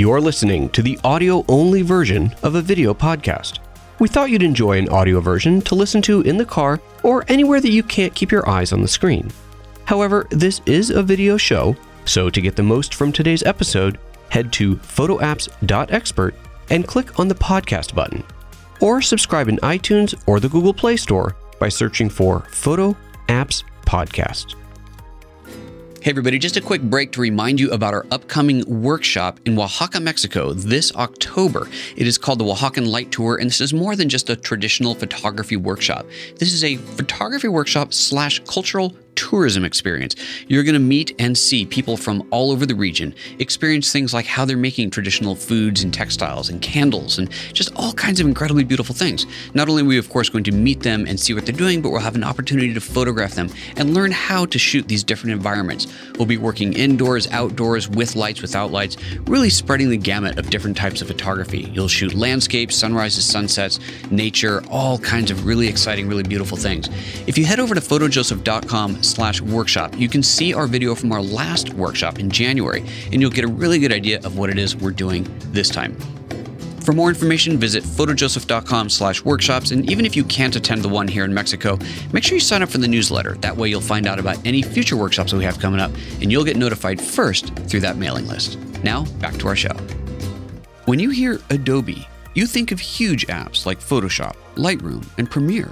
You're listening to the audio only version of a video podcast. We thought you'd enjoy an audio version to listen to in the car or anywhere that you can't keep your eyes on the screen. However, this is a video show, so to get the most from today's episode, head to photoapps.expert and click on the podcast button. Or subscribe in iTunes or the Google Play Store by searching for Photo Apps Podcast. Hey, everybody, just a quick break to remind you about our upcoming workshop in Oaxaca, Mexico this October. It is called the Oaxacan Light Tour, and this is more than just a traditional photography workshop. This is a photography workshop slash cultural tourism experience. You're going to meet and see people from all over the region, experience things like how they're making traditional foods and textiles and candles and just all kinds of incredibly beautiful things. Not only are we, of course, going to meet them and see what they're doing, but we'll have an opportunity to photograph them and learn how to shoot these different environments. We'll be working indoors, outdoors, with lights, without lights, really spreading the gamut of different types of photography. You'll shoot landscapes, sunrises, sunsets, nature, all kinds of really exciting, really beautiful things. If you head over to photojoseph.com slash workshop, you can see our video from our last workshop in January, and you'll get a really good idea of what it is we're doing this time. For more information, visit photojoseph.com slash workshops, and even if you can't attend the one here in Mexico, make sure you sign up for the newsletter. That way you'll find out about any future workshops we have coming up, and you'll get notified first through that mailing list. Now, back to our show. When you hear Adobe, you think of huge apps like Photoshop, Lightroom, and Premiere.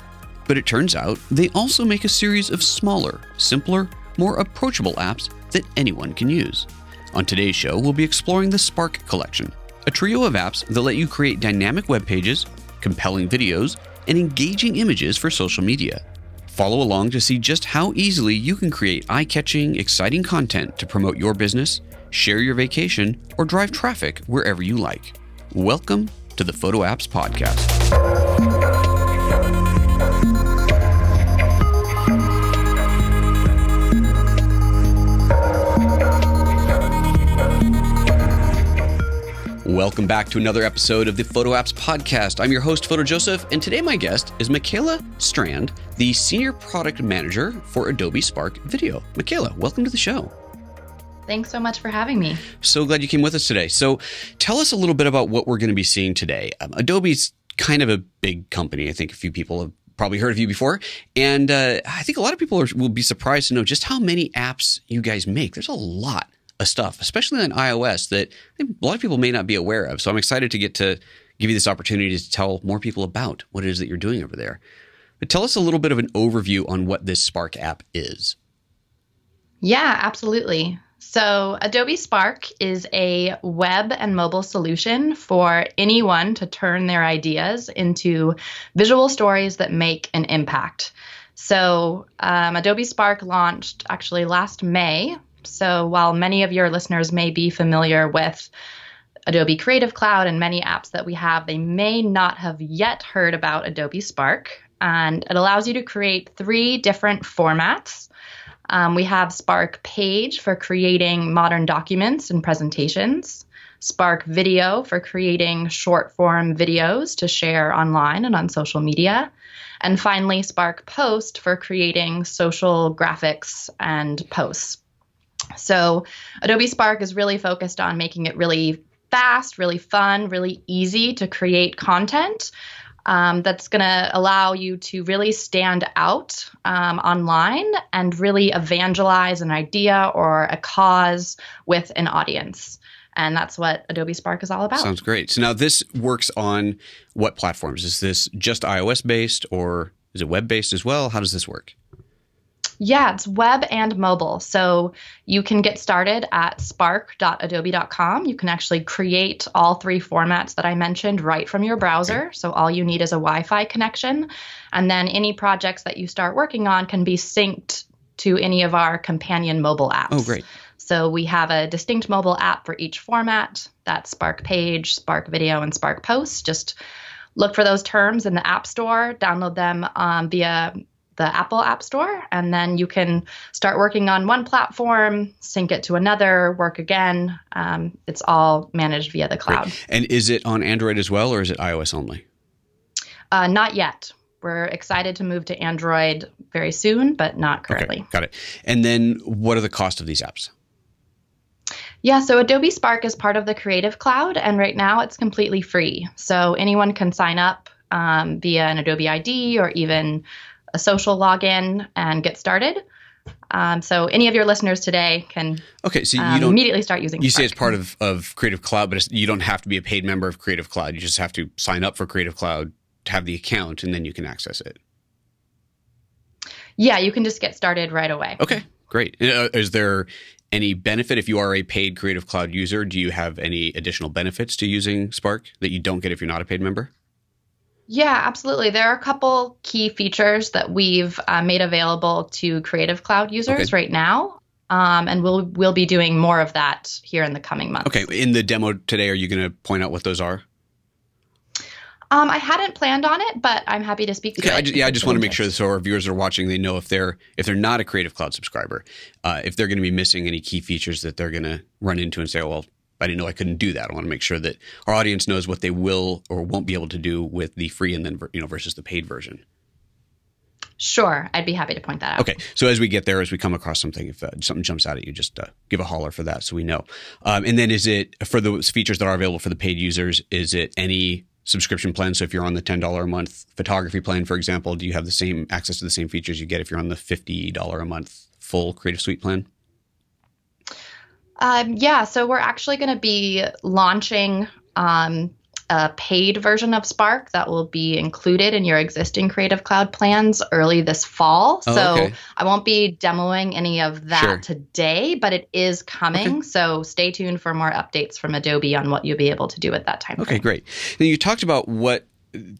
But it turns out they also make a series of smaller, simpler, more approachable apps that anyone can use. On today's show, we'll be exploring the Spark Collection, a trio of apps that let you create dynamic web pages, compelling videos, and engaging images for social media. Follow along to see just how easily you can create eye catching, exciting content to promote your business, share your vacation, or drive traffic wherever you like. Welcome to the Photo Apps Podcast. Welcome back to another episode of the Photo Apps Podcast. I'm your host, Photo Joseph, and today my guest is Michaela Strand, the Senior Product Manager for Adobe Spark Video. Michaela, welcome to the show. Thanks so much for having me. So glad you came with us today. So, tell us a little bit about what we're going to be seeing today. Um, Adobe's kind of a big company. I think a few people have probably heard of you before. And uh, I think a lot of people are, will be surprised to know just how many apps you guys make. There's a lot stuff, especially on iOS, that a lot of people may not be aware of. So I'm excited to get to give you this opportunity to tell more people about what it is that you're doing over there. But tell us a little bit of an overview on what this Spark app is. Yeah, absolutely. So, Adobe Spark is a web and mobile solution for anyone to turn their ideas into visual stories that make an impact. So, um, Adobe Spark launched actually last May so while many of your listeners may be familiar with Adobe Creative Cloud and many apps that we have, they may not have yet heard about Adobe Spark. And it allows you to create three different formats. Um, we have Spark Page for creating modern documents and presentations, Spark Video for creating short form videos to share online and on social media, and finally, Spark Post for creating social graphics and posts. So Adobe Spark is really focused on making it really fast, really fun, really easy to create content. Um, that's going to allow you to really stand out um, online and really evangelize an idea or a cause with an audience. And that's what Adobe Spark is all about. Sounds great. So now this works on what platforms? Is this just iOS based or is it web based as well? How does this work? Yeah, it's web and mobile. So you can get started at spark.adobe.com. You can actually create all three formats that I mentioned right from your browser. So all you need is a Wi Fi connection. And then any projects that you start working on can be synced to any of our companion mobile apps. Oh, great. So we have a distinct mobile app for each format. That's Spark Page, Spark Video, and Spark Post. Just look for those terms in the App Store, download them um, via the Apple App Store, and then you can start working on one platform, sync it to another, work again. Um, it's all managed via the cloud. Great. And is it on Android as well, or is it iOS only? Uh, not yet. We're excited to move to Android very soon, but not currently. Okay, got it. And then what are the cost of these apps? Yeah, so Adobe Spark is part of the Creative Cloud, and right now it's completely free. So anyone can sign up um, via an Adobe ID or even a social login and get started. Um, so any of your listeners today can okay. So you um, don't immediately start using. You Spark. say it's part of, of Creative Cloud, but you don't have to be a paid member of Creative Cloud. You just have to sign up for Creative Cloud to have the account, and then you can access it. Yeah, you can just get started right away. Okay, great. Uh, is there any benefit if you are a paid Creative Cloud user? Do you have any additional benefits to using Spark that you don't get if you're not a paid member? Yeah, absolutely. There are a couple key features that we've uh, made available to Creative Cloud users Okay. right now, um, and we'll we'll be doing more of that here in the coming months. Okay, in the demo today, are you going to point out what those are? Um, I hadn't planned on it, but I'm happy to speak to Okay, it. I just, yeah, I just want to make sure interest. so our viewers are watching they know if they're if they're not a Creative Cloud subscriber, uh, if they're going to be missing any key features that they're going to run into and say, oh, well, I didn't know I couldn't do that. I want to make sure that our audience knows what they will or won't be able to do with the free and then you know versus the paid version. Sure, I'd be happy to point that out. Okay, so as we get there, as we come across something, if uh, something jumps out at you, just uh, give a holler for that so we know. Um, and then is it for those features that are available for the paid users? Is it any subscription plan? So if you're on the ten dollar a month photography plan, for example, do you have the same access to the same features you get if you're on the fifty dollar a month full Creative Suite plan? Um, yeah, so we're actually going to be launching um, a paid version of Spark that will be included in your existing Creative Cloud plans early this fall. Oh, so okay. I won't be demoing any of that Sure. today, but it is coming. So stay tuned for more updates from Adobe on what you'll be able to do at that time. Okay, frame. great. Now you talked about what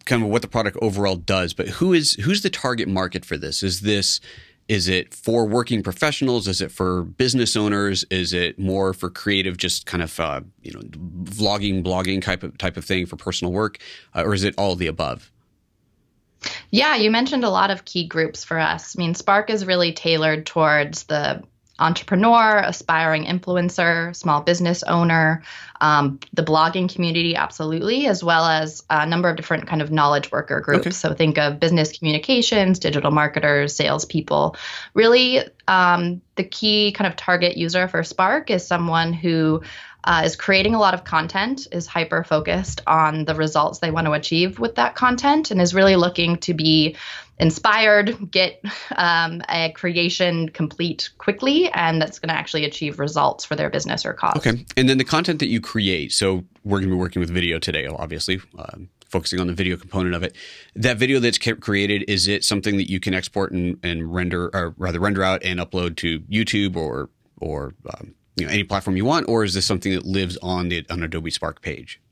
kind of what the product overall does, but who is who's the target market for this? Is this is it for working professionals? Is it for business owners? Is it more for creative, just kind of uh, you know vlogging, blogging type of type of thing for personal work, uh, or is it all the above? Yeah, you mentioned a lot of key groups for us. I mean, Spark is really tailored towards the entrepreneur, aspiring influencer, small business owner, um, the blogging community, absolutely, as well as a number of different kind of knowledge worker groups. Okay. So think of business communications, digital marketers, salespeople. Really, um, the key kind of target user for Spark is someone who uh, is creating a lot of content, is hyper focused on the results they want to achieve with that content, and is really looking to be inspired, get um, a creation complete quickly, and that's going to actually achieve results for their business or cause. Okay, and then the content that you create. So we're going to be working with video today, obviously. Um, Focusing on the video component of it, that video that's created is it something that you can export and, and render, or rather render out and upload to YouTube or or um, you know any platform you want, or is this something that lives on the on Adobe Spark page?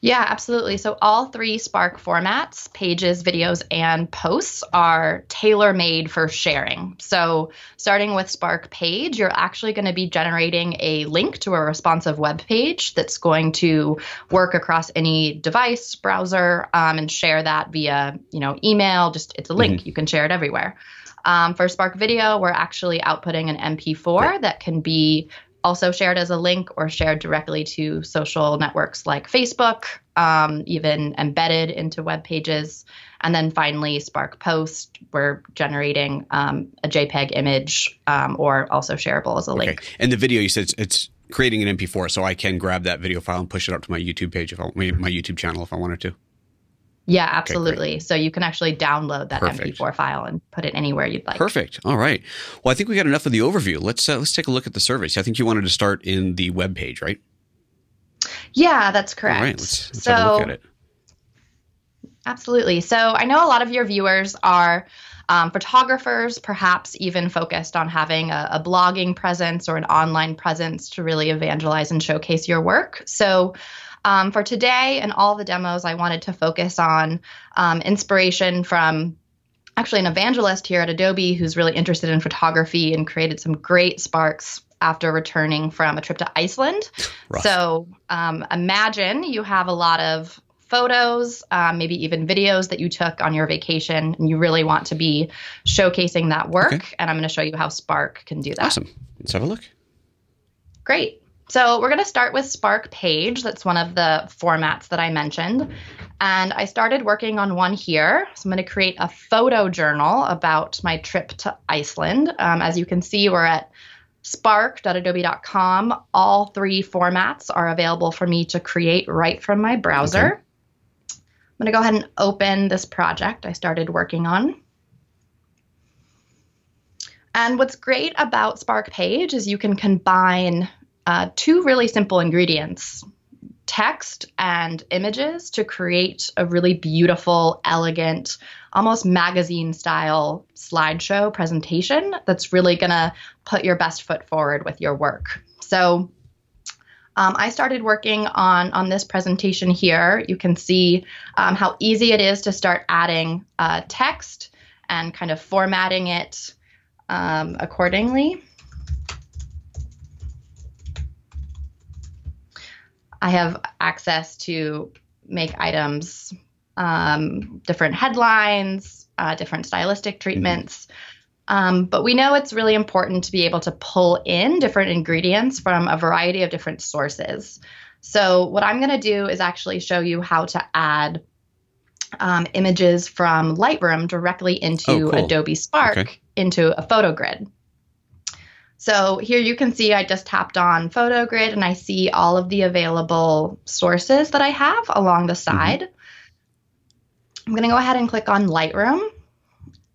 Yeah, absolutely. So all three Spark formats, pages, videos, and posts are tailor made for sharing. So starting with Spark page, you're actually going to be generating a link to a responsive web page that's going to work across any device, browser, um, and share that via, you know, email. Just it's a link. You can share it everywhere. Um, for Spark Video, we're actually outputting an MP4 Right. that can be also shared as a link or shared directly to social networks like Facebook, um, even embedded into web pages. And then finally, Spark Post, we're generating um, a JPEG image um, or also shareable as a link. Okay, and the video you said it's, it's creating an MP4, so I can grab that video file and push it up to my YouTube page if I my my YouTube channel if I wanted to. Yeah, absolutely. so you can actually download that Perfect. MP4 file and put it anywhere you'd like. Perfect. All right. Well, I think we got enough of the overview. Let's uh, let's take a look at the service. I think you wanted to start in the web page, right? Yeah, that's correct. All right. Let's, let's so, have a look at it. Absolutely. So I know a lot of your viewers are um, photographers, perhaps even focused on having a, a blogging presence or an online presence to really evangelize and showcase your work. So um, for today and all the demos, I wanted to focus on um, inspiration from actually an evangelist here at Adobe who's really interested in photography and created some great sparks after returning from a trip to Iceland. Rough. So um, imagine you have a lot of photos, um, maybe even videos that you took on your vacation, and you really want to be showcasing that work. Okay. And I'm going to show you how Spark can do that. Awesome. Let's have a look. Great. So we're going to start with Spark Page. That's one of the formats that I mentioned. And I started working on one here. So I'm going to create a photo journal about my trip to Iceland. Um, as you can see, we're at spark.adobe.com. All three formats are available for me to create right from my browser. Okay. I'm going to go ahead and open this project I started working on. And what's great about Spark Page is you can combine uh, two really simple ingredients text and images to create a really beautiful, elegant, almost magazine style slideshow presentation that's really going to put your best foot forward with your work. So, um, I started working on on this presentation here. You can see um, how easy it is to start adding uh, text and kind of formatting it um, accordingly. I have access to make items, um, different headlines, uh, different stylistic treatments. Um, but we know it's really important to be able to pull in different ingredients from a variety of different sources. So, what I'm going to do is actually show you how to add um, images from Lightroom directly into oh, cool. Adobe Spark okay. into a photo grid. So here you can see I just tapped on photo grid and I see all of the available sources that I have along the mm-hmm. side. Mm-hmm. I'm going to go ahead and click on Lightroom.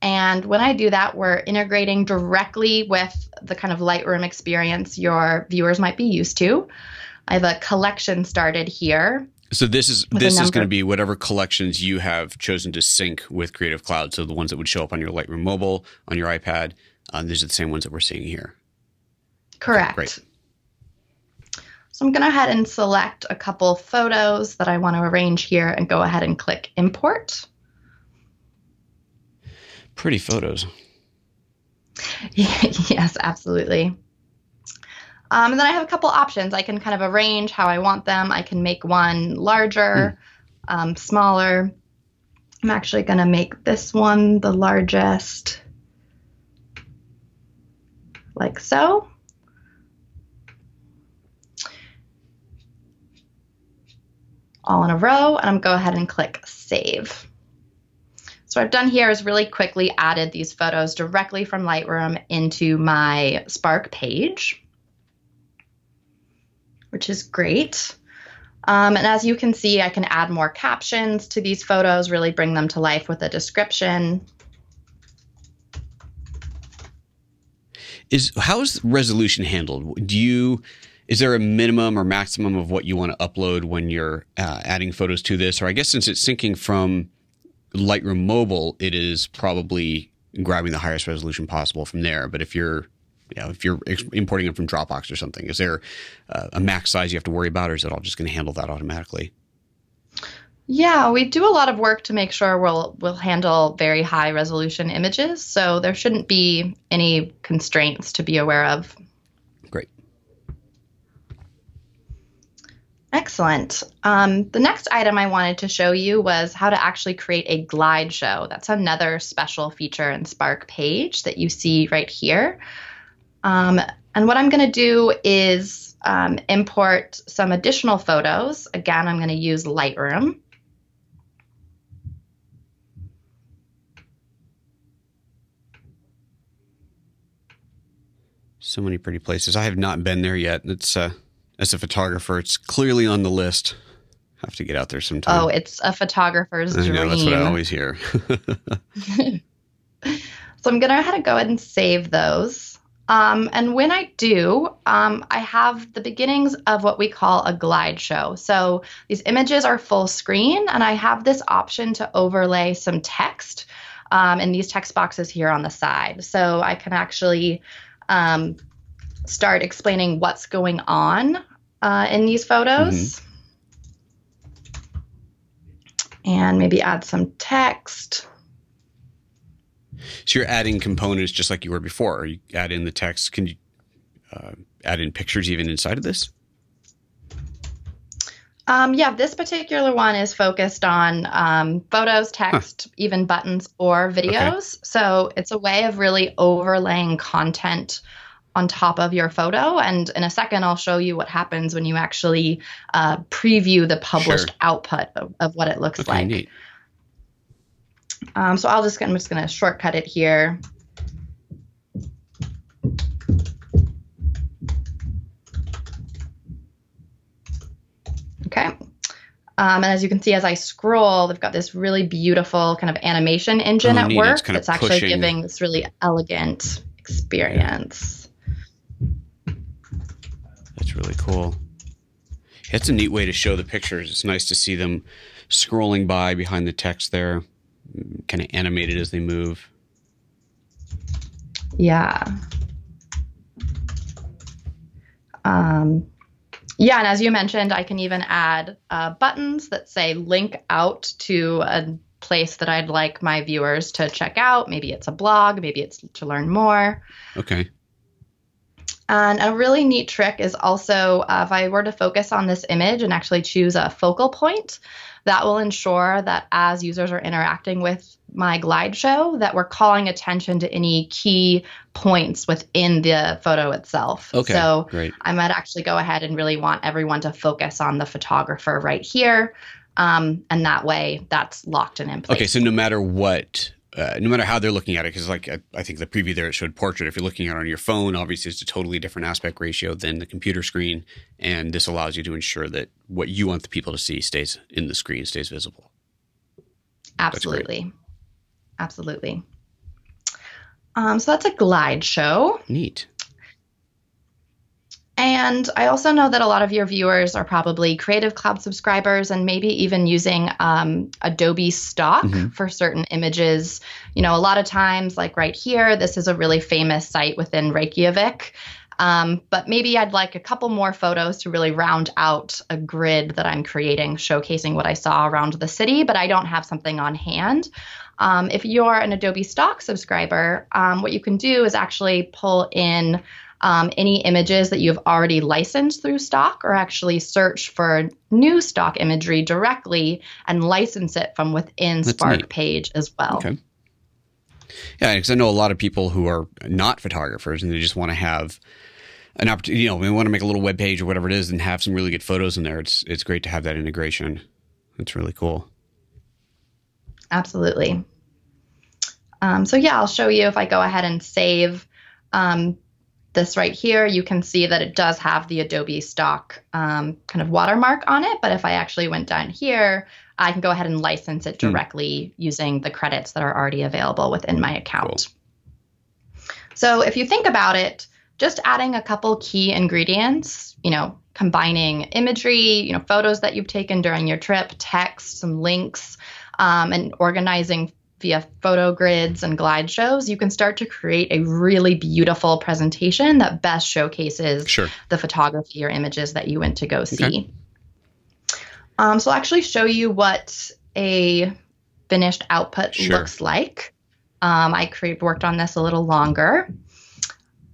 And when I do that, we're integrating directly with the kind of Lightroom experience your viewers might be used to. I have a collection started here. So this is this is going to be whatever collections you have chosen to sync with Creative Cloud. So the ones that would show up on your Lightroom mobile, on your iPad, um, these are the same ones that we're seeing here. Correct. Great. So I'm going to go ahead and select a couple photos that I want to arrange here and go ahead and click import. Pretty photos. yes, absolutely. Um, and then I have a couple options. I can kind of arrange how I want them. I can make one larger, mm. um, smaller. I'm actually going to make this one the largest, like so. All in a row, and I'm go ahead and click Save. So what I've done here is really quickly added these photos directly from Lightroom into my Spark page, which is great. Um, and as you can see, I can add more captions to these photos, really bring them to life with a description. Is how's resolution handled? Do you is there a minimum or maximum of what you want to upload when you're uh, adding photos to this? Or I guess since it's syncing from Lightroom Mobile, it is probably grabbing the highest resolution possible from there. But if you're you know, if you're importing it from Dropbox or something, is there uh, a max size you have to worry about, or is it all just going to handle that automatically? Yeah, we do a lot of work to make sure we'll we'll handle very high resolution images, so there shouldn't be any constraints to be aware of. Excellent. Um, the next item I wanted to show you was how to actually create a glide show. That's another special feature in Spark page that you see right here. Um, and what I'm going to do is um, import some additional photos. Again, I'm going to use Lightroom. So many pretty places. I have not been there yet. It's uh, as a photographer, it's clearly on the list. Have to get out there sometime. Oh, it's a photographer's I dream. Know, that's what I always hear. so I'm gonna have to go ahead and save those. Um, and when I do, um, I have the beginnings of what we call a glide show. So these images are full screen, and I have this option to overlay some text um, in these text boxes here on the side. So I can actually um, start explaining what's going on uh, in these photos. Mm-hmm. And maybe add some text. So you're adding components just like you were before. Or you add in the text. Can you uh, add in pictures even inside of this? Um, yeah, this particular one is focused on um, photos, text, huh. even buttons or videos. Okay. So it's a way of really overlaying content on top of your photo. And in a second, I'll show you what happens when you actually uh, preview the published sure. output of, of, what it looks okay, like. Neat. Um, so I'll just I'm just going to shortcut it here. Okay. Um, and as you can see, as I scroll, they've got this really beautiful kind of animation engine oh, at neat. work. It's, kind of it's actually pushing. giving this really elegant experience. Yeah really cool. It's a neat way to show the pictures. It's nice to see them scrolling by behind the text there, kind of animated as they move. Yeah. Um, yeah, and as you mentioned, I can even add uh, buttons that say link out to a place that I'd like my viewers to check out. Maybe it's a blog, maybe it's to learn more. Okay. And a really neat trick is also uh, if I were to focus on this image and actually choose a focal point, that will ensure that as users are interacting with my glide show, that we're calling attention to any key points within the photo itself. Okay. So great. I might actually go ahead and really want everyone to focus on the photographer right here. Um, and that way that's locked and in place. Okay, so no matter what, uh, no matter how they're looking at it, because like I, I think the preview there it showed portrait. If you're looking at it on your phone, obviously it's a totally different aspect ratio than the computer screen, and this allows you to ensure that what you want the people to see stays in the screen, stays visible. Absolutely. Absolutely. Um, so that's a glide show. Neat. And I also know that a lot of your viewers are probably Creative Cloud subscribers and maybe even using um, Adobe Stock Mhm. for certain images. You know, a lot of times, like right here, this is a really famous site within Reykjavik. Um, but maybe I'd like a couple more photos to really round out a grid that I'm creating, showcasing what I saw around the city, but I don't have something on hand. Um, if you're an Adobe Stock subscriber, um, what you can do is actually pull in um, any images that you've already licensed through stock or actually search for new stock imagery directly and license it from within That's Spark neat. page as well. Okay. Yeah, because I know a lot of people who are not photographers and they just want to have an opportunity. You know, they want to make a little web page or whatever it is and have some really good photos in there. It's it's great to have that integration. It's really cool. Absolutely. Um, so yeah, I'll show you if I go ahead and save um, this right here, you can see that it does have the Adobe stock um, kind of watermark on it. But if I actually went down here, I can go ahead and license it Hmm. directly using the credits that are already available within my account. So if you think about it, just adding a couple key ingredients, you know, combining imagery, you know, photos that you've taken during your trip, text, some links, um, and organizing via photo grids and glide shows, you can start to create a really beautiful presentation that best showcases Sure. the photography or images that you went to go see. Okay. Um, so I'll actually show you what a finished output Sure. looks like. Um, I cre- worked on this a little longer.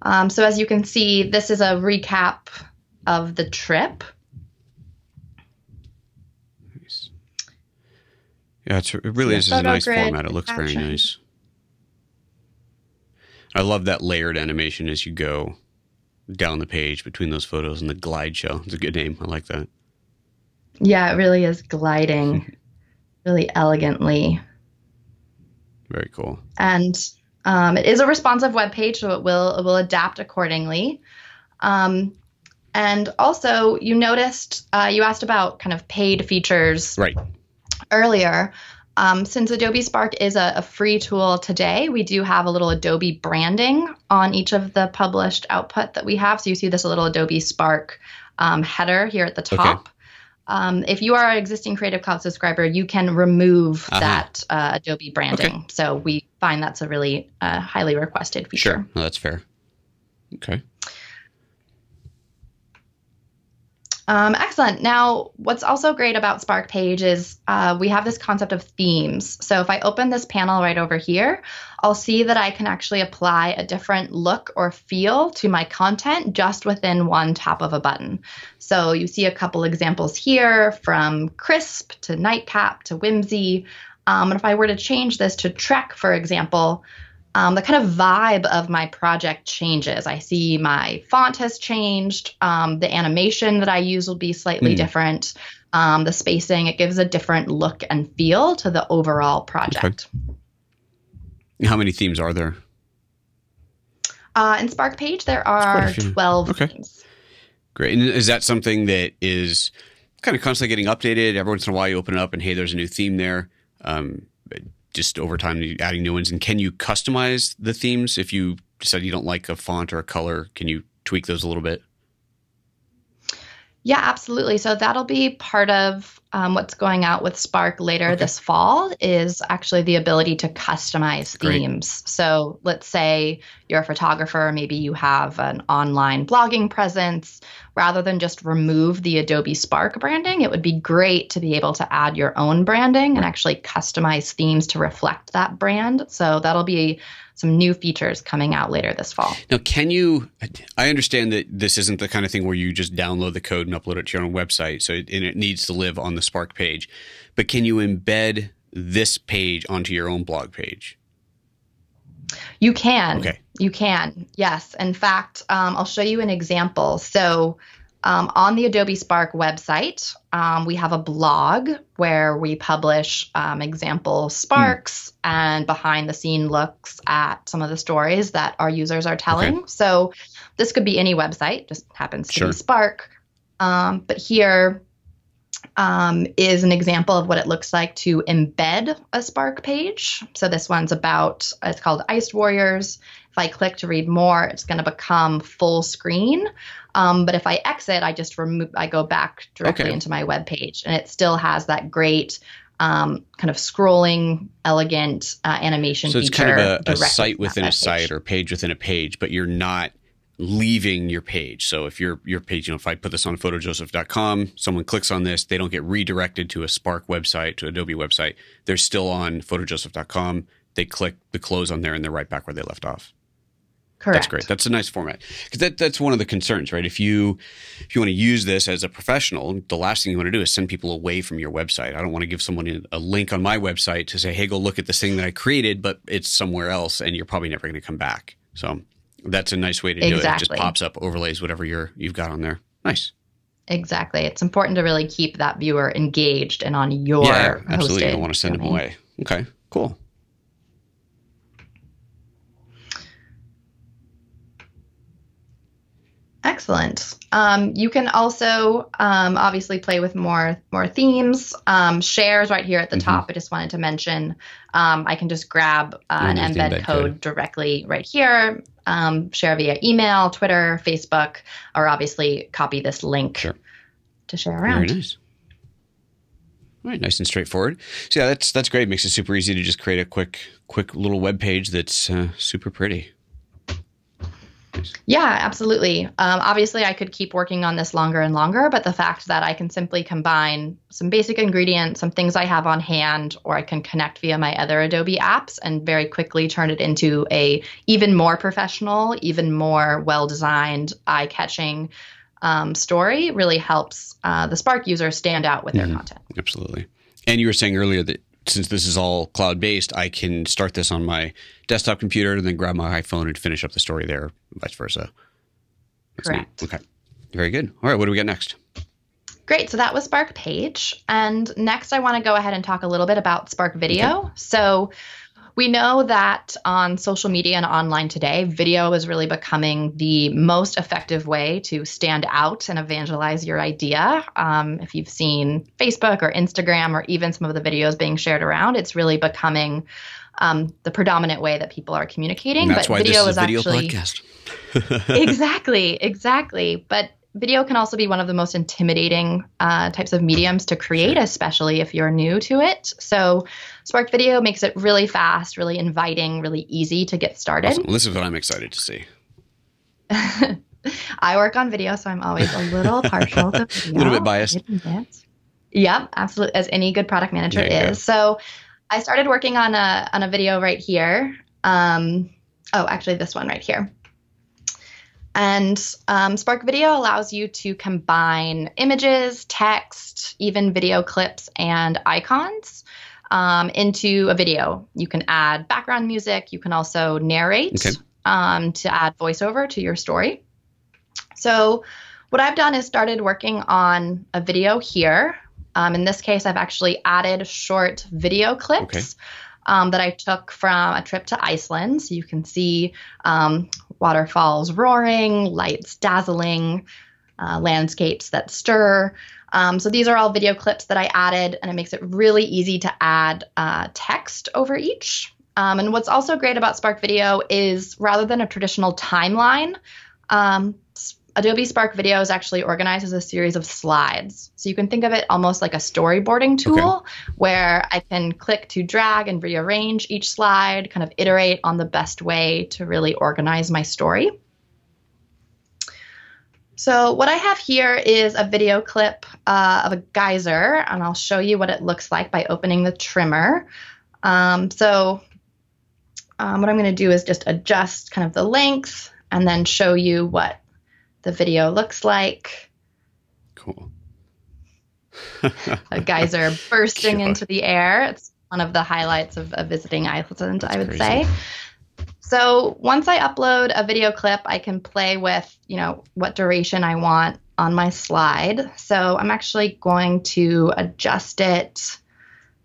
Um, so as you can see, this is a recap of the trip. Nice. Yeah, it's, it really Yeah, is just a nice grid, format. It looks very nice. I love that layered animation as you go down the page between those photos and the glide show. It's a good name. I like that. Yeah, it really is gliding really elegantly. Very cool. and um, it is a responsive web page, so it will it will adapt accordingly. Um, and also, you noticed uh, you asked about kind of paid features Right. Earlier. Um, since Adobe Spark is a, a free tool today, we do have a little Adobe branding on each of the published output that we have. So you see this little Adobe Spark um, header here at the top. Um, if you are an existing Creative Cloud subscriber, you can remove Uh-huh. that uh, Adobe branding. Okay. So we find that's a really uh, highly requested feature. Sure. No, that's fair. Okay. Um, excellent. Now, what's also great about Spark Page is uh, we have this concept of themes. So if I open this panel right over here, I'll see that I can actually apply a different look or feel to my content just within one tap of a button. So you see a couple examples here from crisp to nightcap to whimsy. Um, and if I were to change this to trek, for example, um, the kind of vibe of my project changes. I see my font has changed. Um, the animation that I use will be slightly Hmm. different. Um, the spacing, it gives a different look and feel to the overall project. How many themes are there? Uh, in Spark Page, there are 12 Okay. themes. Great. And is that something that is kind of constantly getting updated. Every once in a while, you open it up and hey, there's a new theme there. Just over time, adding new ones. And can you customize the themes if you decide you don't like a font or a color? Can you tweak those a little bit? Yeah, absolutely. So that'll be part of um, what's going out with Spark later okay. this fall is actually the ability to customize Great. themes. So let's say you're a photographer, maybe you have an online blogging presence. Rather than just remove the Adobe Spark branding, it would be great to be able to add your own branding and actually customize themes to reflect that brand. So that'll be some new features coming out later this fall. Now, can you? I understand that this isn't the kind of thing where you just download the code and upload it to your own website, so it, and it needs to live on the Spark page. But can you embed this page onto your own blog page? You can. Okay. You can. Yes. In fact, um, I'll show you an example. So um, on the Adobe Spark website, um, we have a blog where we publish um, example Sparks mm. and behind the scene looks at some of the stories that our users are telling. Okay. So this could be any website, just happens to sure. be Spark. Um, but here um, is an example of what it looks like to embed a Spark page. So this one's about, it's called Ice Warriors. If I click to read more, it's going to become full screen. Um, but if I exit, I just remove, I go back directly okay. into my web page, and it still has that great um, kind of scrolling, elegant uh, animation. So it's kind of a, a site within a site or page within a page, but you're not leaving your page. So if your your page, you know, if I put this on photojoseph.com, someone clicks on this, they don't get redirected to a Spark website, to Adobe website. They're still on photojoseph.com. They click the close on there and they're right back where they left off. Correct. That's great. That's a nice format because that, that's one of the concerns, right? If you if you want to use this as a professional, the last thing you want to do is send people away from your website. I don't want to give someone a link on my website to say, "Hey, go look at this thing that I created," but it's somewhere else, and you're probably never going to come back. So that's a nice way to do it. It just pops up, overlays whatever you're you've got on there. Nice. Exactly. It's important to really keep that viewer engaged and on your yeah, absolutely. You don't want to send domain. them away. Okay, cool. Excellent. Um, you can also um, obviously play with more more themes. Um, shares right here at the mm-hmm. top. I just wanted to mention. Um, I can just grab uh, an embed, embed, code, code directly right here. Um, share via email, Twitter, Facebook, or obviously copy this link sure. to share around. Very nice. All right, nice and straightforward. So yeah, that's that's great. Makes it super easy to just create a quick quick little web page that's uh, super pretty. Yeah, absolutely. Um, obviously, I could keep working on this longer and longer, but the fact that I can simply combine some basic ingredients, some things I have on hand, or I can connect via my other Adobe apps and very quickly turn it into a even more professional, even more well-designed, eye-catching um, story really helps uh, the Spark user stand out with mm-hmm. their content. Absolutely. And you were saying earlier that since this is all cloud based, I can start this on my desktop computer and then grab my iPhone and finish up the story there, vice versa. That's Correct. Neat. Okay. Very good. All right. What do we get next? Great. So that was Spark Page. And next, I want to go ahead and talk a little bit about Spark Video. Okay. So we know that on social media and online today, video is really becoming the most effective way to stand out and evangelize your idea. Um, if you've seen Facebook or Instagram or even some of the videos being shared around, it's really becoming um, the predominant way that people are communicating. But why video this is a video actually, podcast. exactly, exactly. But video can also be one of the most intimidating uh, types of mediums to create, especially if you're new to it. So, Spark Video makes it really fast, really inviting, really easy to get started. Awesome. Well, this is what I'm excited to see. I work on video, so I'm always a little partial to video. a little bit biased. Yep, absolutely, as any good product manager is. So, I started working on a on a video right here. Um, oh, actually, this one right here. And um, Spark Video allows you to combine images, text, even video clips, and icons um, into a video. You can add background music. You can also narrate okay. um, to add voiceover to your story. So, what I've done is started working on a video here. Um, in this case, I've actually added short video clips. Okay um, that I took from a trip to Iceland. So you can see um, waterfalls roaring, lights dazzling, uh, landscapes that stir. Um, so these are all video clips that I added, and it makes it really easy to add uh, text over each. Um, and what's also great about Spark Video is rather than a traditional timeline, um, Adobe Spark Video is actually organized as a series of slides. So you can think of it almost like a storyboarding tool okay. where I can click to drag and rearrange each slide, kind of iterate on the best way to really organize my story. So what I have here is a video clip uh, of a geyser, and I'll show you what it looks like by opening the trimmer. Um, so um, what I'm going to do is just adjust kind of the length and then show you what the video looks like. Cool. a geyser bursting into the air. It's one of the highlights of, of visiting Iceland, That's I would crazy. say. So once I upload a video clip, I can play with, you know, what duration I want on my slide. So I'm actually going to adjust it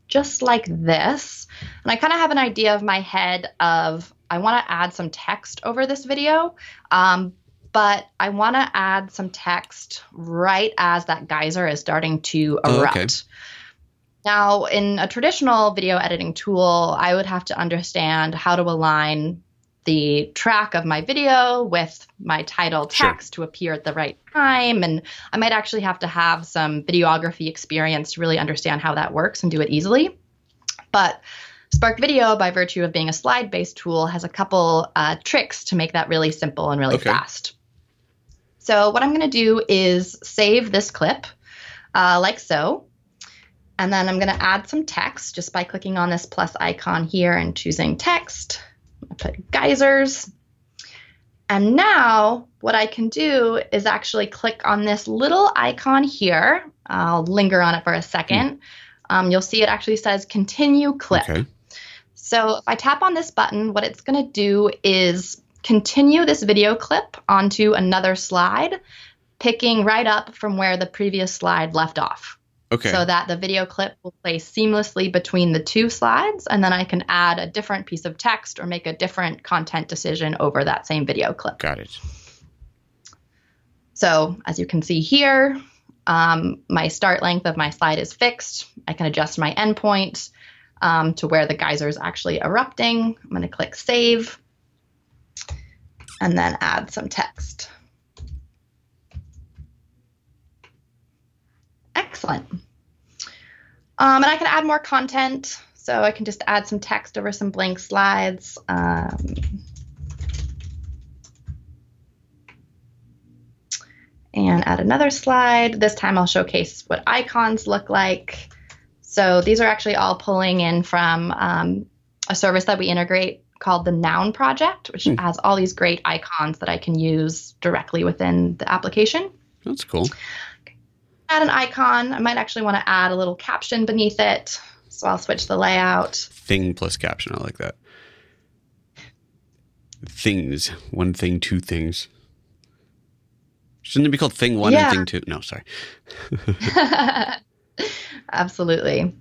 just like this. And I kind of have an idea of my head of I want to add some text over this video, um, but I want to add some text right as that geyser is starting to erupt. Oh, okay. Now, in a traditional video editing tool, I would have to understand how to align the track of my video with my title text sure. to appear at the right time. And I might actually have to have some videography experience to really understand how that works and do it easily. But Spark Video, by virtue of being a slide based tool, has a couple uh, tricks to make that really simple and really okay. fast. So what I'm going to do is save this clip uh, like so. And then I'm going to add some text just by clicking on this plus icon here and choosing text. I put geysers. And now what I can do is actually click on this little icon here. I'll linger on it for a second. Um, you'll see it actually says continue clip. Okay. So if I tap on this button, what it's going to do is continue this video clip onto another slide, picking right up from where the previous slide left off. Okay. So that the video clip will play seamlessly between the two slides, and then I can add a different piece of text or make a different content decision over that same video clip. Got it. So as you can see here, um, my start length of my slide is fixed. I can adjust my endpoint um, to where the geyser is actually erupting. I'm going to click save and then add some text. Excellent. Um, and I can add more content. So I can just add some text over some blank slides. Um, and add another slide. This time I'll showcase what icons look like. So these are actually all pulling in from um, a service that we integrate called the Noun Project, which hmm. has all these great icons that I can use directly within the application. That's cool. Add an icon. I might actually want to add a little caption beneath it. So I'll switch the layout. Thing plus caption. I like that. Things. One thing, two things. Shouldn't it be called thing one yeah. and thing two? No, sorry. Absolutely.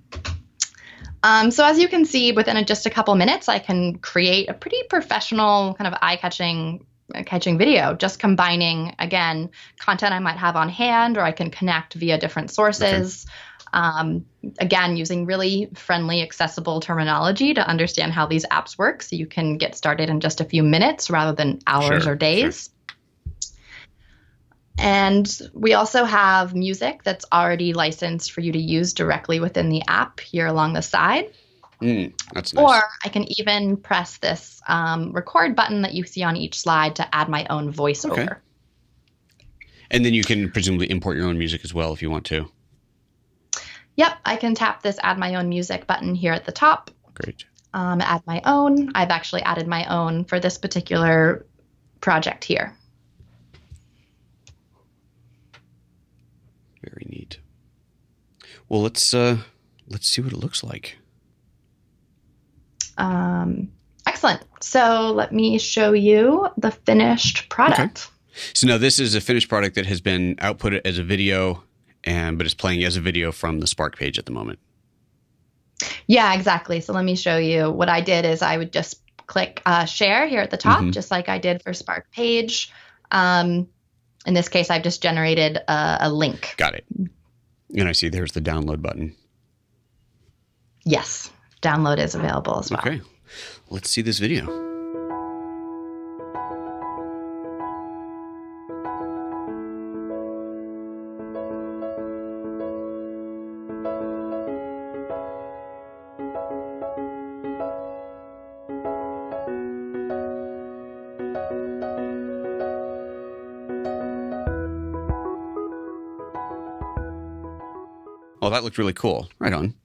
Um, so as you can see, within a, just a couple minutes, I can create a pretty professional kind of eye-catching catching video, just combining again content I might have on hand, or I can connect via different sources. Okay. Um, again, using really friendly, accessible terminology to understand how these apps work, so you can get started in just a few minutes rather than hours sure, or days. Sure. And we also have music that's already licensed for you to use directly within the app here along the side. Mm, that's nice. Or I can even press this um, record button that you see on each slide to add my own voiceover. Okay. And then you can presumably import your own music as well if you want to. Yep, I can tap this add my own music button here at the top. Great. Um, add my own. I've actually added my own for this particular project here. Very neat. Well, let's uh, let's see what it looks like. Um, excellent. So let me show you the finished product. Okay. So now this is a finished product that has been outputted as a video, and but it's playing as a video from the Spark page at the moment. Yeah, exactly. So let me show you. What I did is I would just click uh, share here at the top, mm-hmm. just like I did for Spark page. Um, in this case, I've just generated a, a link. Got it. And I see there's the download button. Yes, download is available as well. Okay, let's see this video. Oh, that looked really cool. Right on.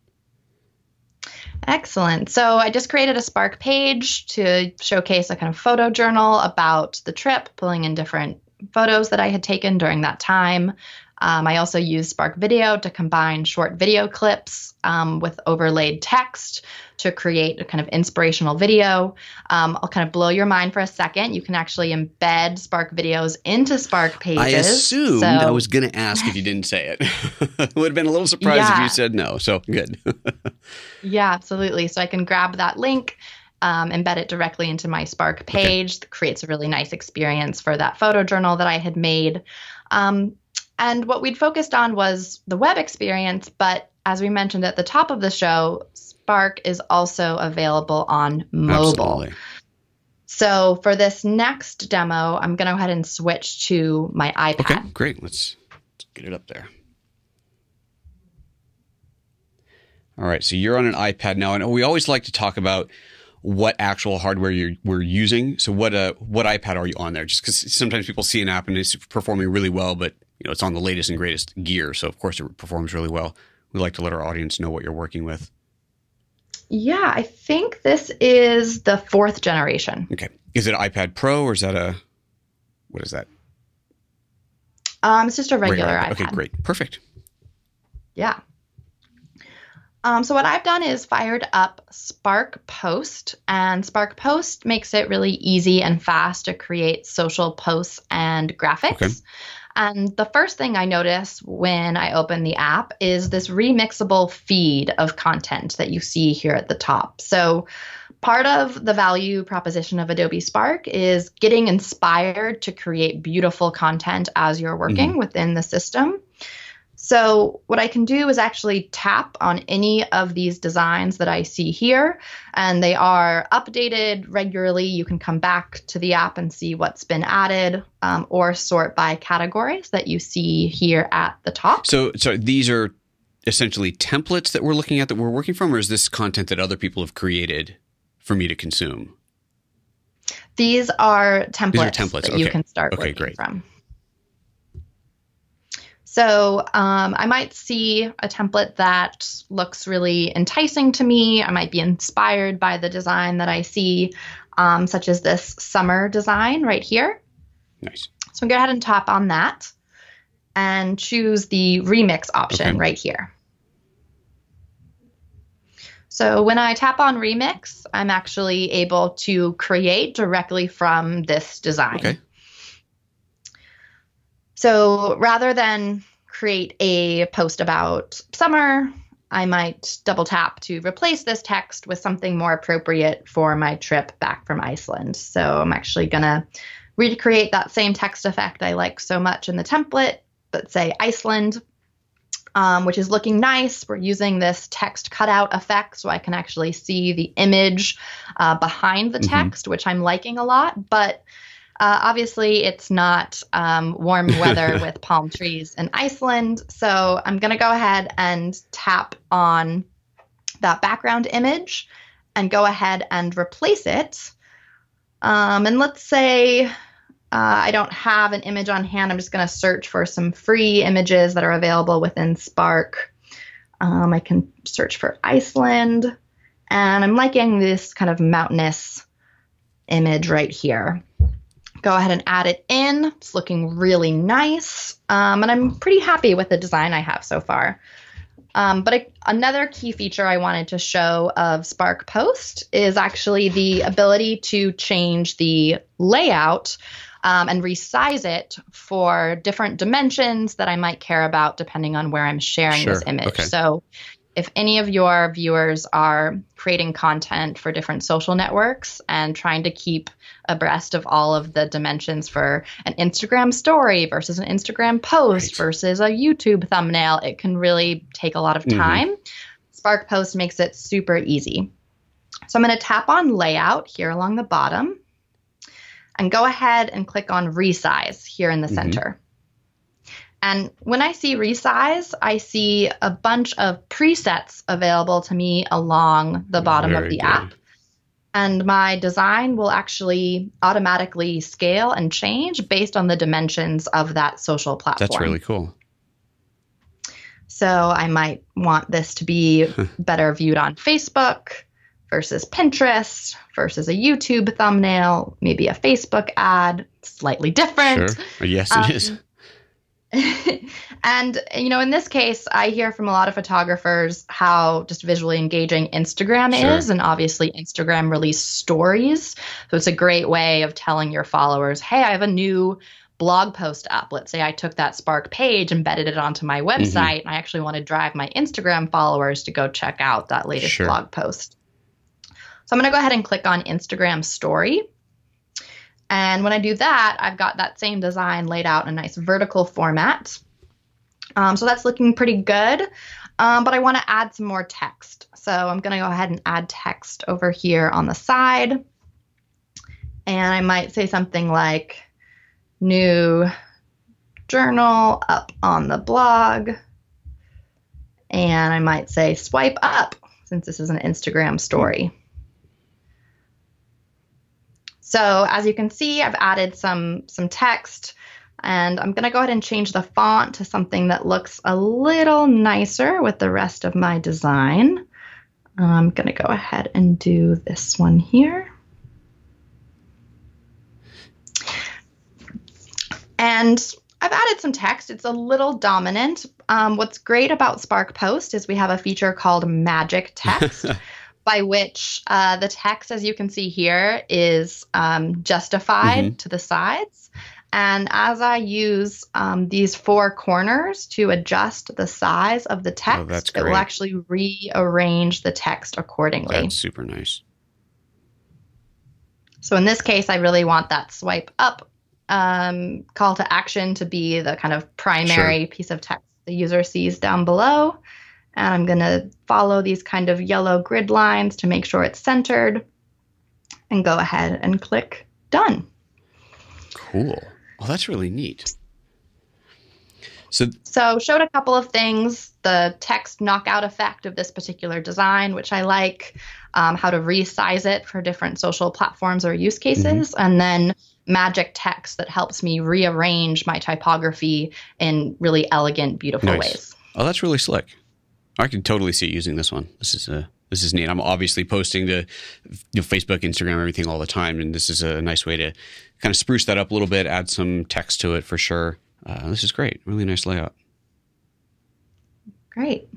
Excellent. So I just created a Spark page to showcase a kind of photo journal about the trip, pulling in different photos that I had taken during that time. Um, I also use Spark Video to combine short video clips um, with overlaid text to create a kind of inspirational video. Um, I'll kind of blow your mind for a second. You can actually embed Spark videos into Spark pages. I assumed so. I was going to ask if you didn't say it. it would have been a little surprised yeah. if you said no. So good. yeah, absolutely. So I can grab that link. Um, embed it directly into my Spark page. Okay. Creates a really nice experience for that photo journal that I had made. Um, and what we'd focused on was the web experience, but as we mentioned at the top of the show, Spark is also available on mobile. Absolutely. So for this next demo, I'm going to go ahead and switch to my iPad. Okay, great. Let's, let's get it up there. All right, so you're on an iPad now, and we always like to talk about what actual hardware you're we're using. So what uh what iPad are you on there? Just because sometimes people see an app and it's performing really well, but you know, it's on the latest and greatest gear, so of course it performs really well. We like to let our audience know what you're working with. Yeah, I think this is the fourth generation. Okay. Is it iPad Pro or is that a what is that? Um, it's just a regular, regular iPad. Okay, great. Perfect. Yeah. Um, so what I've done is fired up Spark Post, and Spark Post makes it really easy and fast to create social posts and graphics. Okay. And the first thing I notice when I open the app is this remixable feed of content that you see here at the top. So, part of the value proposition of Adobe Spark is getting inspired to create beautiful content as you're working mm-hmm. within the system. So what I can do is actually tap on any of these designs that I see here, and they are updated regularly. You can come back to the app and see what's been added, um, or sort by categories that you see here at the top. So, so these are essentially templates that we're looking at that we're working from, or is this content that other people have created for me to consume? These are templates, these are templates. that okay. you can start okay, working great. from. So um, I might see a template that looks really enticing to me. I might be inspired by the design that I see, um, such as this summer design right here. Nice. So I'm going to go ahead and tap on that and choose the remix option okay. right here. So when I tap on remix, I'm actually able to create directly from this design. Okay. So rather than create a post about summer, I might double tap to replace this text with something more appropriate for my trip back from Iceland. So I'm actually going to recreate that same text effect I like so much in the template, but say Iceland, um, which is looking nice. We're using this text cutout effect so I can actually see the image uh, behind the mm-hmm. text, mm-hmm. which I'm liking a lot. But uh, obviously, it's not um, warm weather with palm trees in Iceland. So I'm going to go ahead and tap on that background image and go ahead and replace it. Um, and let's say uh, I don't have an image on hand. I'm just going to search for some free images that are available within Spark. Um, I can search for Iceland. And I'm liking this kind of mountainous image right here go ahead and add it in. It's looking really nice. Um, and I'm pretty happy with the design I have so far. Um, but a, another key feature I wanted to show of Spark Post is actually the ability to change the layout um, and resize it for different dimensions that I might care about depending on where I'm sharing sure. this image. Okay. So if any of your viewers are creating content for different social networks and trying to keep abreast of all of the dimensions for an Instagram story versus an Instagram post right. versus a YouTube thumbnail, it can really take a lot of mm-hmm. time. Mm-hmm. Spark Post makes it super easy. So I'm going to tap on layout here along the bottom and go ahead and click on resize here in the mm-hmm. center. And when I see resize, I see a bunch of presets available to me along the bottom Very of the good. app. And my design will actually automatically scale and change based on the dimensions of that social platform. That's really cool. So I might want this to be better viewed on Facebook versus Pinterest versus a YouTube thumbnail, maybe a Facebook ad, slightly different. Sure. Yes, it um, is. And you know in this case i hear from a lot of photographers how just visually engaging instagram sure. is and obviously instagram release stories so it's a great way of telling your followers hey i have a new blog post up let's say i took that spark page embedded it onto my website mm-hmm. and i actually want to drive my instagram followers to go check out that latest sure. blog post so i'm going to go ahead and click on instagram story and when I do that, I've got that same design laid out in a nice vertical format. Um, so that's looking pretty good. Um, but I want to add some more text. So I'm going to go ahead and add text over here on the side. And I might say something like new journal up on the blog. And I might say swipe up since this is an Instagram story. So as you can see, I've added some, some text and I'm going to go ahead and change the font to something that looks a little nicer with the rest of my design. I'm going to go ahead and do this one here. And I've added some text. It's a little dominant. Um, what's great about Spark Post is we have a feature called Magic Text. by which uh, the text, as you can see here, is um, justified mm-hmm. to the sides. And as I use um, these four corners to adjust the size of the oh, text, oh, it will actually rearrange the text accordingly. That's super nice. So in this case, I really want that swipe up um, call to action to be the kind of primary sure. piece of text the user sees down below. And I'm going to follow these kind of yellow grid lines to make sure it's centered and go ahead and click done. Cool. Well, that's really neat. So, so showed a couple of things: the text knockout effect of this particular design, which I like, um, how to resize it for different social platforms or use cases, mm-hmm. and then magic text that helps me rearrange my typography in really elegant, beautiful nice. ways. Oh, that's really slick. I can totally see using this one. This is a this is neat. I'm obviously posting to you know, Facebook, Instagram, everything all the time, and this is a nice way to kind of spruce that up a little bit, add some text to it for sure. Uh, this is great. Really nice layout. Great.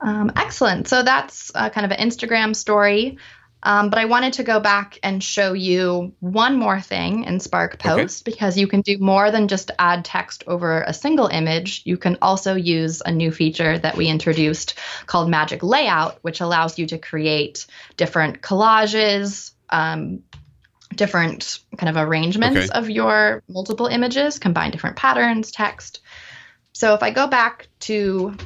Um, excellent. So that's uh, kind of an Instagram story. Um, but I wanted to go back and show you one more thing in Spark Post okay. because you can do more than just add text over a single image. You can also use a new feature that we introduced called Magic Layout, which allows you to create different collages, um, different kind of arrangements okay. of your multiple images, combine different patterns, text. So if I go back to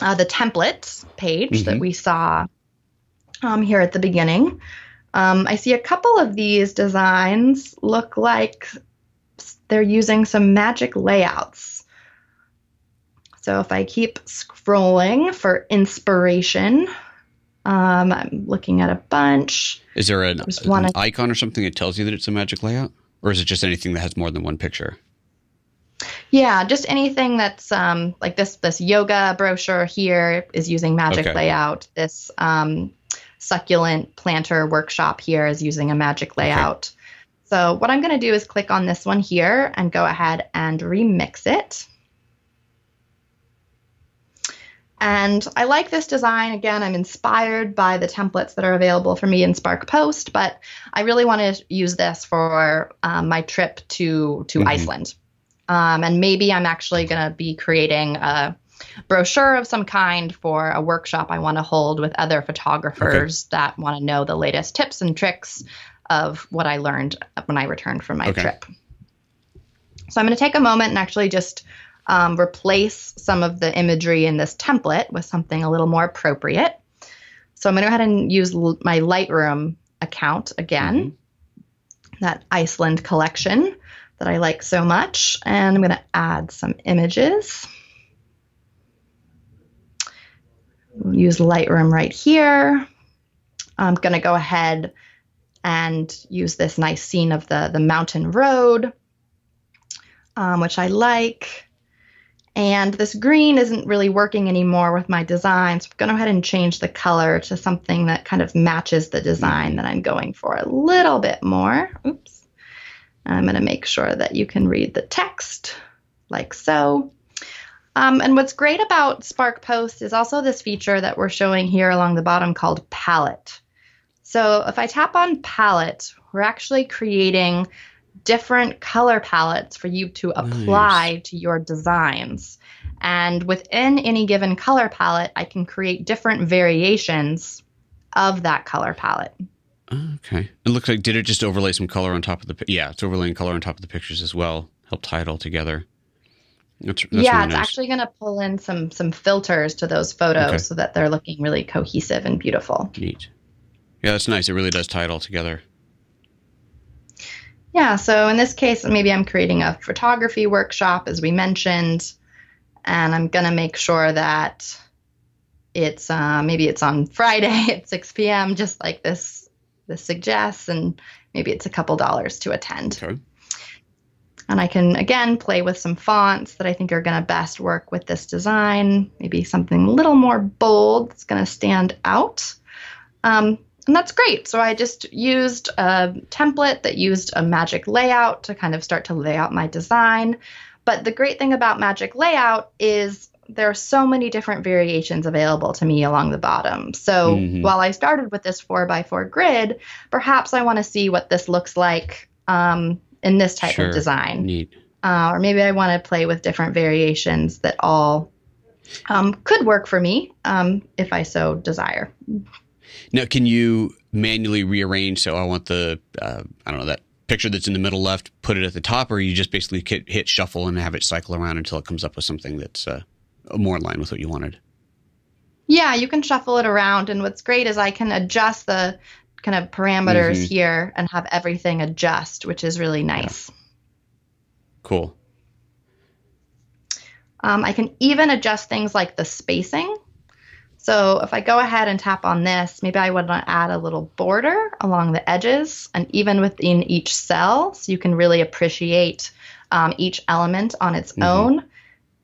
uh, the templates page mm-hmm. that we saw um, here at the beginning. Um, I see a couple of these designs look like they're using some magic layouts. So if I keep scrolling for inspiration, um, I'm looking at a bunch. Is there an, an icon or something that tells you that it's a magic layout? Or is it just anything that has more than one picture? Yeah, just anything that's um, like this this yoga brochure here is using magic okay. layout. This um, succulent planter workshop here is using a magic layout. Okay. So what I'm going to do is click on this one here and go ahead and remix it. And I like this design. Again, I'm inspired by the templates that are available for me in Spark Post, but I really want to use this for um, my trip to to mm-hmm. Iceland. Um, and maybe I'm actually going to be creating a brochure of some kind for a workshop I want to hold with other photographers okay. that want to know the latest tips and tricks of what I learned when I returned from my okay. trip. So I'm going to take a moment and actually just um, replace some of the imagery in this template with something a little more appropriate. So I'm going to go ahead and use l- my Lightroom account again, mm-hmm. that Iceland collection that I like so much. And I'm going to add some images. Use Lightroom right here. I'm going to go ahead and use this nice scene of the, the mountain road, um, which I like. And this green isn't really working anymore with my design, so I'm going to go ahead and change the color to something that kind of matches the design that I'm going for a little bit more. Oops. I'm going to make sure that you can read the text like so. Um, and what's great about Spark Post is also this feature that we're showing here along the bottom called Palette. So if I tap on Palette, we're actually creating different color palettes for you to apply nice. to your designs. And within any given color palette, I can create different variations of that color palette. Okay. It looks like did it just overlay some color on top of the yeah, it's overlaying color on top of the pictures as well. Help tie it all together. That's, that's yeah, really it's nice. actually going to pull in some some filters to those photos okay. so that they're looking really cohesive and beautiful. Neat. Yeah, that's nice. It really does tie it all together. Yeah, so in this case, maybe I'm creating a photography workshop, as we mentioned, and I'm going to make sure that it's uh, maybe it's on Friday at 6 p.m., just like this this suggests, and maybe it's a couple dollars to attend. Okay. And I can, again, play with some fonts that I think are going to best work with this design. Maybe something a little more bold that's going to stand out. Um, and that's great. So I just used a template that used a magic layout to kind of start to lay out my design. But the great thing about magic layout is there are so many different variations available to me along the bottom. So mm-hmm. while I started with this 4x4 grid, perhaps I want to see what this looks like um, in this type sure. of design. Neat. Uh, or maybe I want to play with different variations that all um, could work for me um, if I so desire. Now, can you manually rearrange? So I want the, uh, I don't know, that picture that's in the middle left, put it at the top, or you just basically hit, hit shuffle and have it cycle around until it comes up with something that's uh, more in line with what you wanted? Yeah, you can shuffle it around. And what's great is I can adjust the kind of parameters mm-hmm. here and have everything adjust, which is really nice. Yeah. Cool. Um, I can even adjust things like the spacing. So if I go ahead and tap on this, maybe I want to add a little border along the edges and even within each cell so you can really appreciate um, each element on its mm-hmm. own.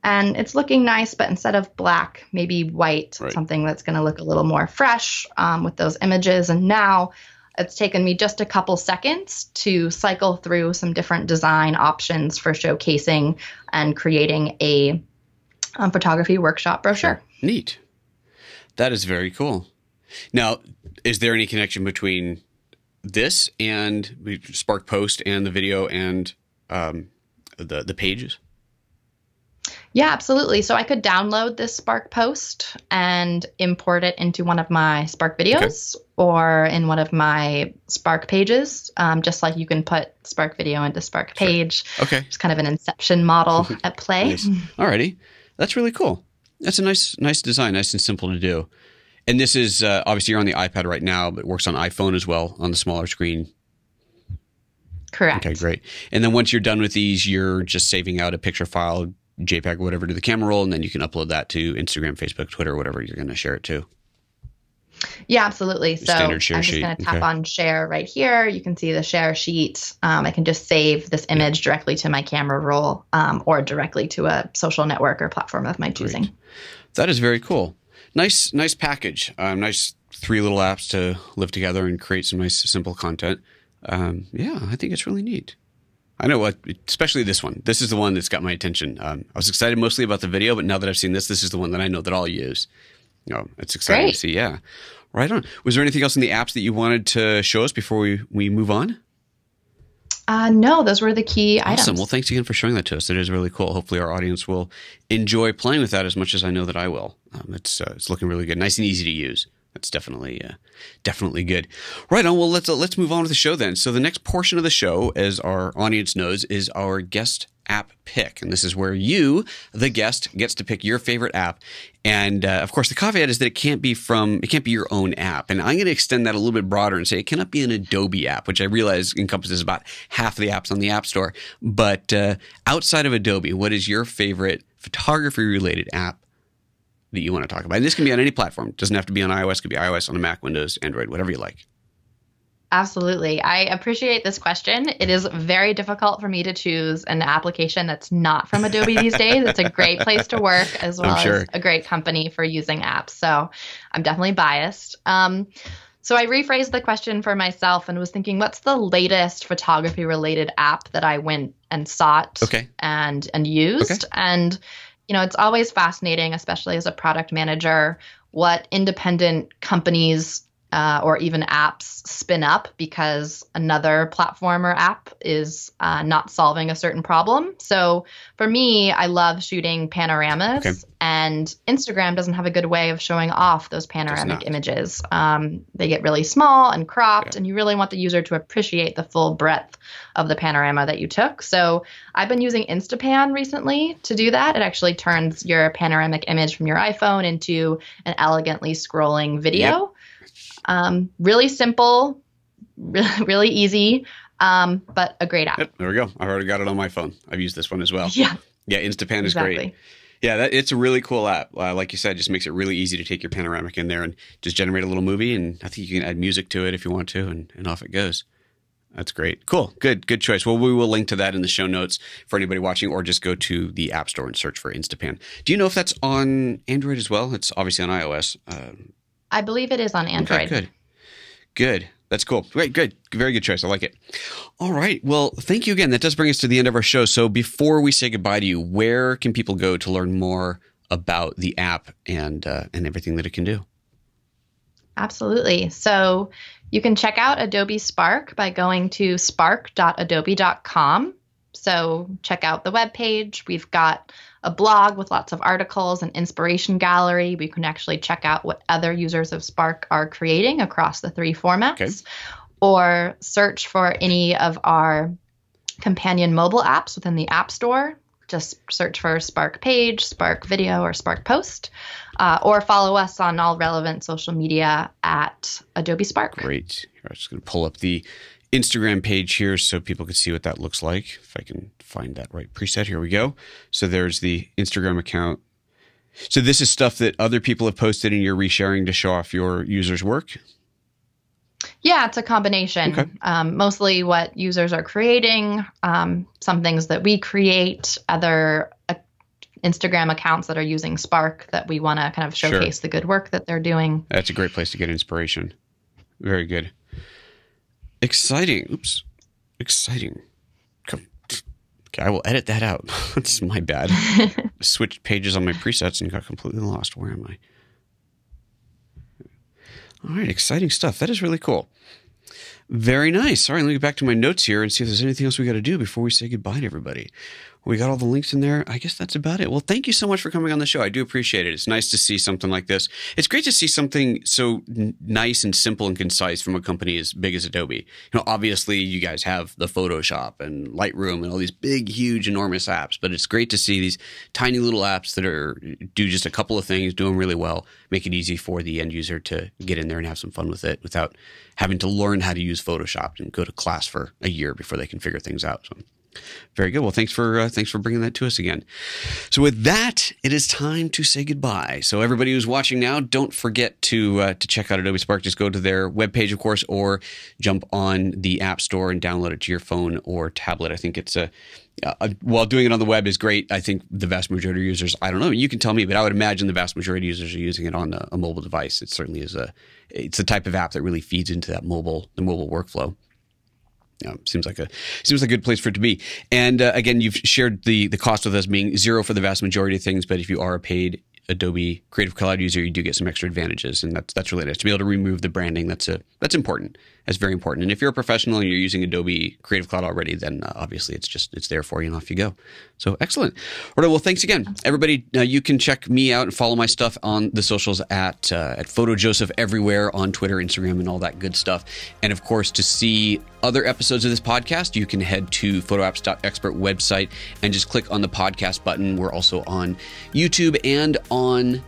And it's looking nice, but instead of black, maybe white, right. something that's going to look a little more fresh um, with those images. And now it's taken me just a couple seconds to cycle through some different design options for showcasing and creating a um, photography workshop brochure. Sure. Neat. That is very cool. Now, is there any connection between this and Spark Post and the video and um, the the pages? Yeah, absolutely. So I could download this Spark post and import it into one of my Spark videos okay. or in one of my Spark pages, um, just like you can put Spark video into Spark page. Sure. Okay. It's kind of an inception model at play. Nice. Alrighty. That's really cool. That's a nice, nice design, nice and simple to do. And this is uh, obviously you're on the iPad right now, but it works on iPhone as well on the smaller screen. Correct. Okay, great. And then once you're done with these, you're just saving out a picture file, JPEG, or whatever, to the camera roll, and then you can upload that to Instagram, Facebook, Twitter, whatever you're going to share it to. Yeah, absolutely. So I'm just going to tap okay. on share right here. You can see the share sheet. Um, I can just save this image directly to my camera roll um, or directly to a social network or platform of my choosing. Great. That is very cool. Nice, nice package. Um, nice three little apps to live together and create some nice, simple content. Um, yeah, I think it's really neat. I know what, especially this one. This is the one that's got my attention. Um, I was excited mostly about the video, but now that I've seen this, this is the one that I know that I'll use. You know, it's exciting Great. to see. Yeah. Right on. Was there anything else in the apps that you wanted to show us before we, we move on? Uh, no, those were the key awesome. items. Well, thanks again for showing that to us. It is really cool. Hopefully, our audience will enjoy playing with that as much as I know that I will. Um, it's uh, it's looking really good, nice and easy to use. That's definitely uh, definitely good. Right on. Well, let's uh, let's move on to the show then. So the next portion of the show, as our audience knows, is our guest app pick. And this is where you, the guest, gets to pick your favorite app. And uh, of course, the caveat is that it can't be from, it can't be your own app. And I'm going to extend that a little bit broader and say it cannot be an Adobe app, which I realize encompasses about half of the apps on the App Store. But uh, outside of Adobe, what is your favorite photography related app that you want to talk about? And this can be on any platform. It doesn't have to be on iOS. It could be iOS on a Mac, Windows, Android, whatever you like. Absolutely. I appreciate this question. It is very difficult for me to choose an application that's not from Adobe these days. It's a great place to work as well sure. as a great company for using apps. So I'm definitely biased. Um, so I rephrased the question for myself and was thinking, what's the latest photography related app that I went and sought okay. and and used? Okay. And you know, it's always fascinating, especially as a product manager, what independent companies uh, or even apps spin up because another platform or app is uh, not solving a certain problem. So for me, I love shooting panoramas, okay. and Instagram doesn't have a good way of showing off those panoramic images. Um, they get really small and cropped, yeah. and you really want the user to appreciate the full breadth of the panorama that you took. So I've been using Instapan recently to do that. It actually turns your panoramic image from your iPhone into an elegantly scrolling video. Yep. Um, really simple, really, really easy, um, but a great app. Yep, there we go. I've already got it on my phone. I've used this one as well. Yeah. Yeah, Instapan is exactly. great. Yeah, that, it's a really cool app. Uh, like you said, just makes it really easy to take your panoramic in there and just generate a little movie. And I think you can add music to it if you want to, and, and off it goes. That's great. Cool. Good. Good choice. Well, we will link to that in the show notes for anybody watching, or just go to the App Store and search for Instapan. Do you know if that's on Android as well? It's obviously on iOS. Uh, I believe it is on Android. Okay, good. Good. That's cool. Great, good. Very good choice. I like it. All right. Well, thank you again. That does bring us to the end of our show. So before we say goodbye to you, where can people go to learn more about the app and uh, and everything that it can do? Absolutely. So you can check out Adobe Spark by going to spark.adobe.com. So check out the web page. We've got a blog with lots of articles and inspiration gallery. We can actually check out what other users of Spark are creating across the three formats, okay. or search for any of our companion mobile apps within the App Store. Just search for Spark Page, Spark Video, or Spark Post, uh, or follow us on all relevant social media at Adobe Spark. Great. I'm just going to pull up the Instagram page here so people can see what that looks like. If I can find that right preset, here we go. So there's the Instagram account. So this is stuff that other people have posted and you're resharing to show off your users' work? Yeah, it's a combination. Okay. Um, mostly what users are creating, um, some things that we create, other uh, Instagram accounts that are using Spark that we want to kind of showcase sure. the good work that they're doing. That's a great place to get inspiration. Very good. Exciting. Oops. Exciting. Come. Okay, I will edit that out. That's my bad. Switched pages on my presets and got completely lost. Where am I? All right, exciting stuff. That is really cool. Very nice. All right, let me get back to my notes here and see if there's anything else we got to do before we say goodbye to everybody. We got all the links in there. I guess that's about it. Well, thank you so much for coming on the show. I do appreciate it. It's nice to see something like this. It's great to see something so n- nice and simple and concise from a company as big as Adobe. You know, obviously you guys have the Photoshop and Lightroom and all these big, huge, enormous apps, but it's great to see these tiny little apps that are do just a couple of things, do them really well, make it easy for the end user to get in there and have some fun with it without having to learn how to use Photoshop and go to class for a year before they can figure things out. So very good. Well, thanks for uh, thanks for bringing that to us again. So with that, it is time to say goodbye. So everybody who's watching now, don't forget to uh, to check out Adobe Spark. Just go to their webpage, of course, or jump on the App Store and download it to your phone or tablet. I think it's a uh, while doing it on the web is great. I think the vast majority of users, I don't know, you can tell me, but I would imagine the vast majority of users are using it on a, a mobile device. It certainly is a it's the type of app that really feeds into that mobile the mobile workflow seems like a seems like a good place for it to be. And uh, again, you've shared the the cost with us being zero for the vast majority of things, but if you are a paid Adobe Creative Cloud user, you do get some extra advantages, and that's that's really nice to be able to remove the branding. That's a that's important. That's very important. And if you're a professional and you're using Adobe Creative Cloud already, then uh, obviously it's just it's there for you, and off you go. So excellent. All right. Well, thanks again, everybody. Uh, you can check me out and follow my stuff on the socials at uh, at Photo Joseph everywhere on Twitter, Instagram, and all that good stuff. And of course, to see other episodes of this podcast, you can head to photoapps.expert website and just click on the podcast button. We're also on YouTube and on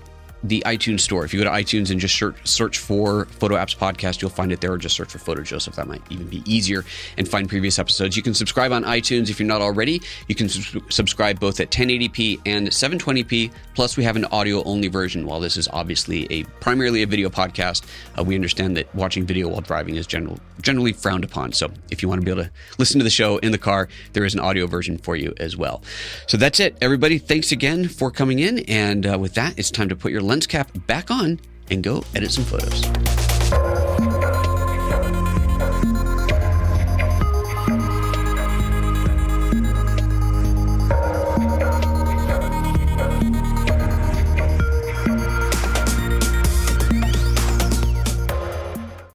the iTunes store. If you go to iTunes and just search, search for Photo Apps Podcast, you'll find it there, or just search for Photo Joseph. That might even be easier and find previous episodes. You can subscribe on iTunes if you're not already. You can subscribe both at 1080p and 720p. Plus, we have an audio only version. While this is obviously a primarily a video podcast, uh, we understand that watching video while driving is general, generally frowned upon. So, if you want to be able to listen to the show in the car, there is an audio version for you as well. So, that's it, everybody. Thanks again for coming in. And uh, with that, it's time to put your lens cap back on and go edit some photos.